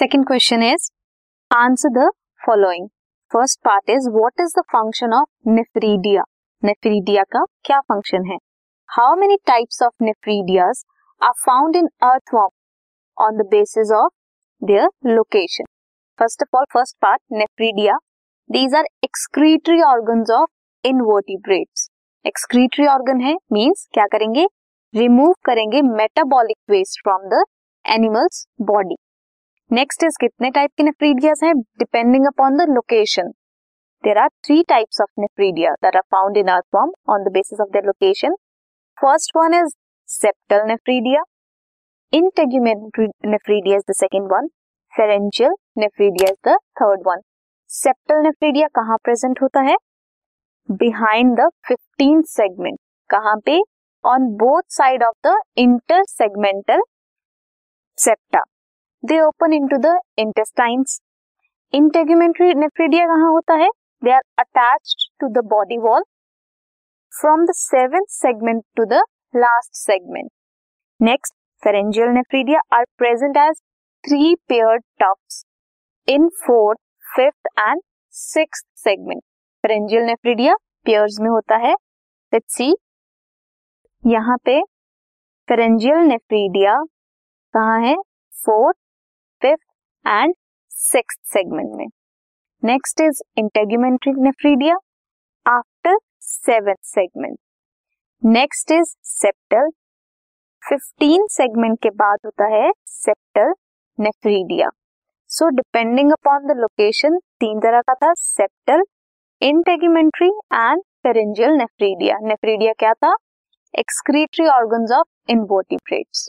Second question is answer the following first part is what is the function of nephridia nephridia का क्या फ़ंक्शन है? How many types of nephridia are found in earthworm on the basis of their location first of all first part nephridia these are excretory organ of invertebrates excretory organ है means क्या करेंगे? Remove करेंगे metabolic waste from the animals body next is कितने type के nephridias हैं? Depending upon the location there are three types of nephridia that are found in earthworm on the basis of their location first one is septal nephridia nephridia is the second one pharyngeal nephridia is the third one septal nephridia कहाँ present होता है? Behind the fifteen segment कहाँ पे? On both side of the inter segmental septa they open into the intestines integumentary nephridia कहाँ होता है? They are attached to the body wall from the seventh segment to the last segment next pharyngeal nephridia are present as three pair tufts in fourth fifth and six segment pharyngeal nephridia pairs में होता है. Let's see यहाँ पे pharyngeal nephridia कहाँ है? Fourth and six segment में. Next is integumentary nephridia after seven segment next is septal fifteen segment के बाद होता है septal nephridia so depending upon the location तीन तरह का था septal integumentary and pharyngeal nephridia nephridia क्या था? Excretory organs of invertebrates